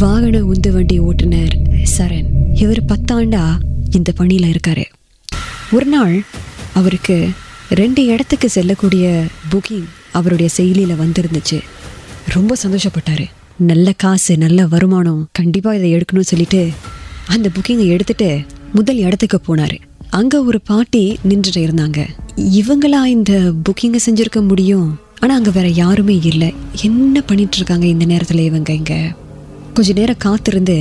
வாகன உந்து வண்டி ஓட்டுநர் சரண். இவர் பத்தாண்டா இந்த பணியில் இருக்காரு. ஒரு நாள் அவருக்கு ரெண்டு இடத்துக்கு செல்லக்கூடிய புக்கிங் அவருடைய செயலியில் வந்திருந்துச்சு. ரொம்ப சந்தோஷப்பட்டார். நல்ல காசு நல்ல வருமானம் கண்டிப்பாக இதை எடுக்கணும்னு சொல்லிட்டு அந்த புக்கிங்கை எடுத்துட்டு முதல் இடத்துக்கு போனார். அங்கே ஒரு பாட்டி நின்றுட்டு இருந்தாங்க. இவங்களா இந்த புக்கிங்கை செஞ்சிருக்க முடியும்? ஆனால் அங்கே வேற யாருமே இல்லை. என்ன பண்ணிட்டு இருக்காங்க இந்த நேரத்தில் இவங்க இங்கே? கொஞ்ச நேரம் காத்திருந்து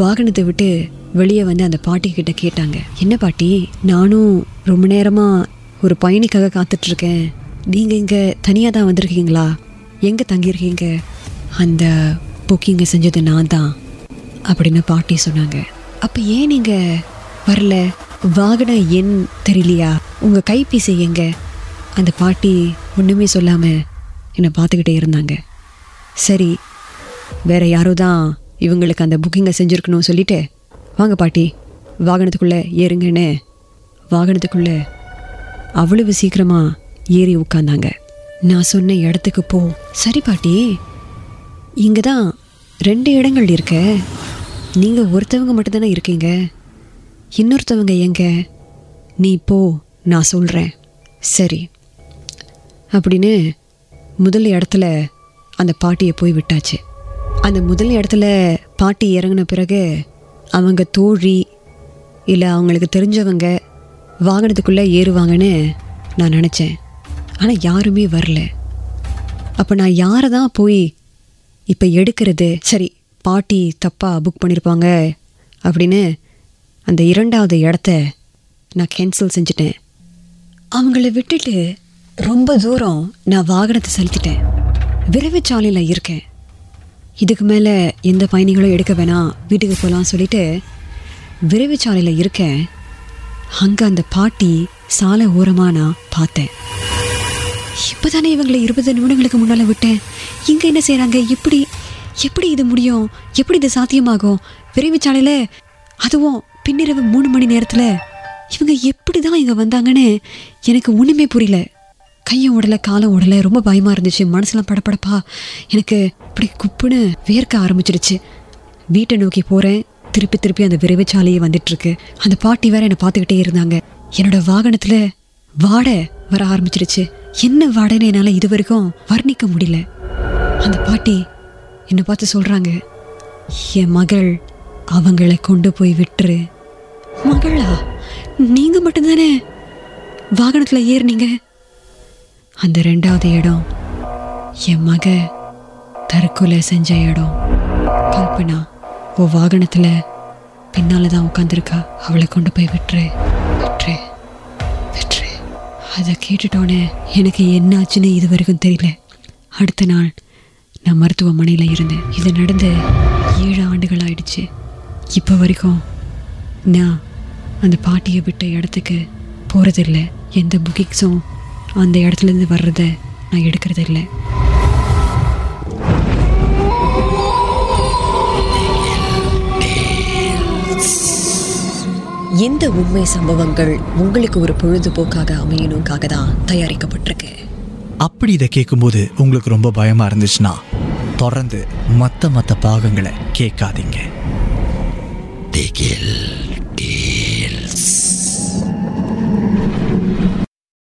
வாகனத்தை விட்டு வெளியே வந்து அந்த பாட்டி கிட்ட கேட்டாங்க. என்ன பாட்டி? நானும் ரொம்ப நேரமாக ஒரு பயணிக்காக காத்துட்ருக்கேன். நீங்கள் இங்கே தனியாக தான் வந்திருக்கீங்களா? எங்கே தங்கியிருக்கீங்க? அந்த புக்கிங்கை செஞ்சது நான் தான் அப்படின்னு பாட்டி சொன்னாங்க. அப்போ ஏன் நீங்கள் வரல? வாகன எண் தெரியலையா? உங்கள் கைபேசி எங்க? அந்த பாட்டி ஒன்றுமே சொல்லாமல் என்னை பார்த்துக்கிட்டே இருந்தாங்க. சரி வேற யாரோ தான் இவங்களுக்கு அந்த புக்கிங்கை செஞ்சுருக்கணும் சொல்லிட்டு? வாங்க பாட்டி வாகனத்துக்குள்ளே ஏறுங்கன்னு. வாகனத்துக்குள்ளே அவ்வளவு சீக்கிரமாக ஏறி உட்காந்தாங்க. நான் சொன்ன இடத்துக்கு போ. சரி பாட்டி இங்கே தான் ரெண்டு இடங்கள் இருக்க. நீங்கள் ஒருத்தவங்க மட்டும்தானே இருக்கீங்க. இன்னொருத்தவங்க எங்க? நீ போ நான் சொல்கிறேன் சரி. அப்படின்னு முதல் இடத்துல அந்த பாட்டியை போய் விட்டாச்சு. அந்த முதல் இடத்துல பாட்டி இறங்கின பிறகு அவங்க தோழி இல்லை அவங்களுக்கு தெரிஞ்சவங்க வாகனத்துக்குள்ளே ஏறுவாங்கன்னு நான் நினச்சேன். ஆனால் யாருமே வரல. அப்போ நான் யாரை தான் போய் இப்போ எடுக்கிறது? சரி பாட்டி தப்பாக புக் பண்ணியிருப்பாங்க அப்படின்னு அந்த இரண்டாவது இடத்த நான் கேன்சல் செஞ்சுட்டேன். அவங்கள விட்டுட்டு ரொம்ப தூரம் நான் வாகனத்தை செலுத்திட்டேன். விரைவுச்சாலையில் இருக்கேன். இதுக்கு மேலே எந்த பயணிகளும் எடுக்க வேணாம் வீட்டுக்கு போகலாம் சொல்லிட்டு விரைவு சாலையில் இருக்கேன் அங்கே அந்த பாட்டி சாலை ஓரமாக நான் பார்த்தேன். இப்போ தானே இவங்களை இருபது நிமிடங்களுக்கு முன்னால் விட்டேன். இங்கே என்ன செய்கிறாங்க எப்படி எப்படி இது முடியும்? எப்படி இது சாத்தியமாகும்? விரைவு சாலையில் அதுவும் பின்னிரவு மூணு மணி நேரத்தில் இவங்க எப்படி தான் இங்கே வந்தாங்கன்னு எனக்கு ஒன்றுமே புரியல. கையை உடலை காலம் உடலை ரொம்ப பயமாக இருந்துச்சு. மனசுலாம் படப்படப்பா எனக்கு இப்படி குப்புன்னு வேர்க்க ஆரம்பிச்சிடுச்சு. வீட்டை நோக்கி போகிறேன் திருப்பி திருப்பி அந்த விரைவுச்சாலையே வந்துட்டுருக்கு. அந்த பாட்டி வேற என்னை பார்த்துக்கிட்டே இருந்தாங்க. என்னோட வாகனத்தில் வாடை வர ஆரம்பிச்சிடுச்சு. என்ன வாடைன்னு என்னால் இது வரைக்கும் வர்ணிக்க முடியல. அந்த பாட்டி என்னை பார்த்து சொல்கிறாங்க என் மகள் அவங்களை கொண்டு போய் விட்டுரு. மகளா? நீங்கள் மட்டும்தானே வாகனத்தில் ஏறுனீங்க? அந்த ரெண்டாவது இடம் என் மக தற்கொலை செஞ்ச இடம். கல்பனா ஓ வாகனத்தில் பின்னால் தான் உட்காந்துருக்கா அவளை கொண்டு போய் விட்டுரு. விட்டுரு. விட்டுரு. அதை கேட்டுட்டோன்னே எனக்கு என்ன ஆச்சுன்னு இது வரைக்கும் தெரியல. அடுத்த நாள் நான் மருத்துவமனையில் இருந்தேன். இது நடந்து ஏழு ஆண்டுகள் ஆயிடுச்சு. இப்போ வரைக்கும் நான் அந்த பாட்டியை விட்ட இடத்துக்கு போகிறதில்ல எந்த புக்கிங்ஸும் அந்த இடத்துலேருந்து வர்றத நான் எடுக்கிறதில்ல. இந்த உண்மை சம்பவங்கள் உங்களுக்கு ஒரு பொழுதுபோக்காக அமையணுக்காக தான் தயாரிக்கப்பட்டிருக்கு. அப்படி இதை கேட்கும்போது உங்களுக்கு ரொம்ப பயமா இருந்துச்சுன்னா தொடர்ந்து மற்ற மற்ற பாகங்களை கேட்காதீங்க. திகில் டே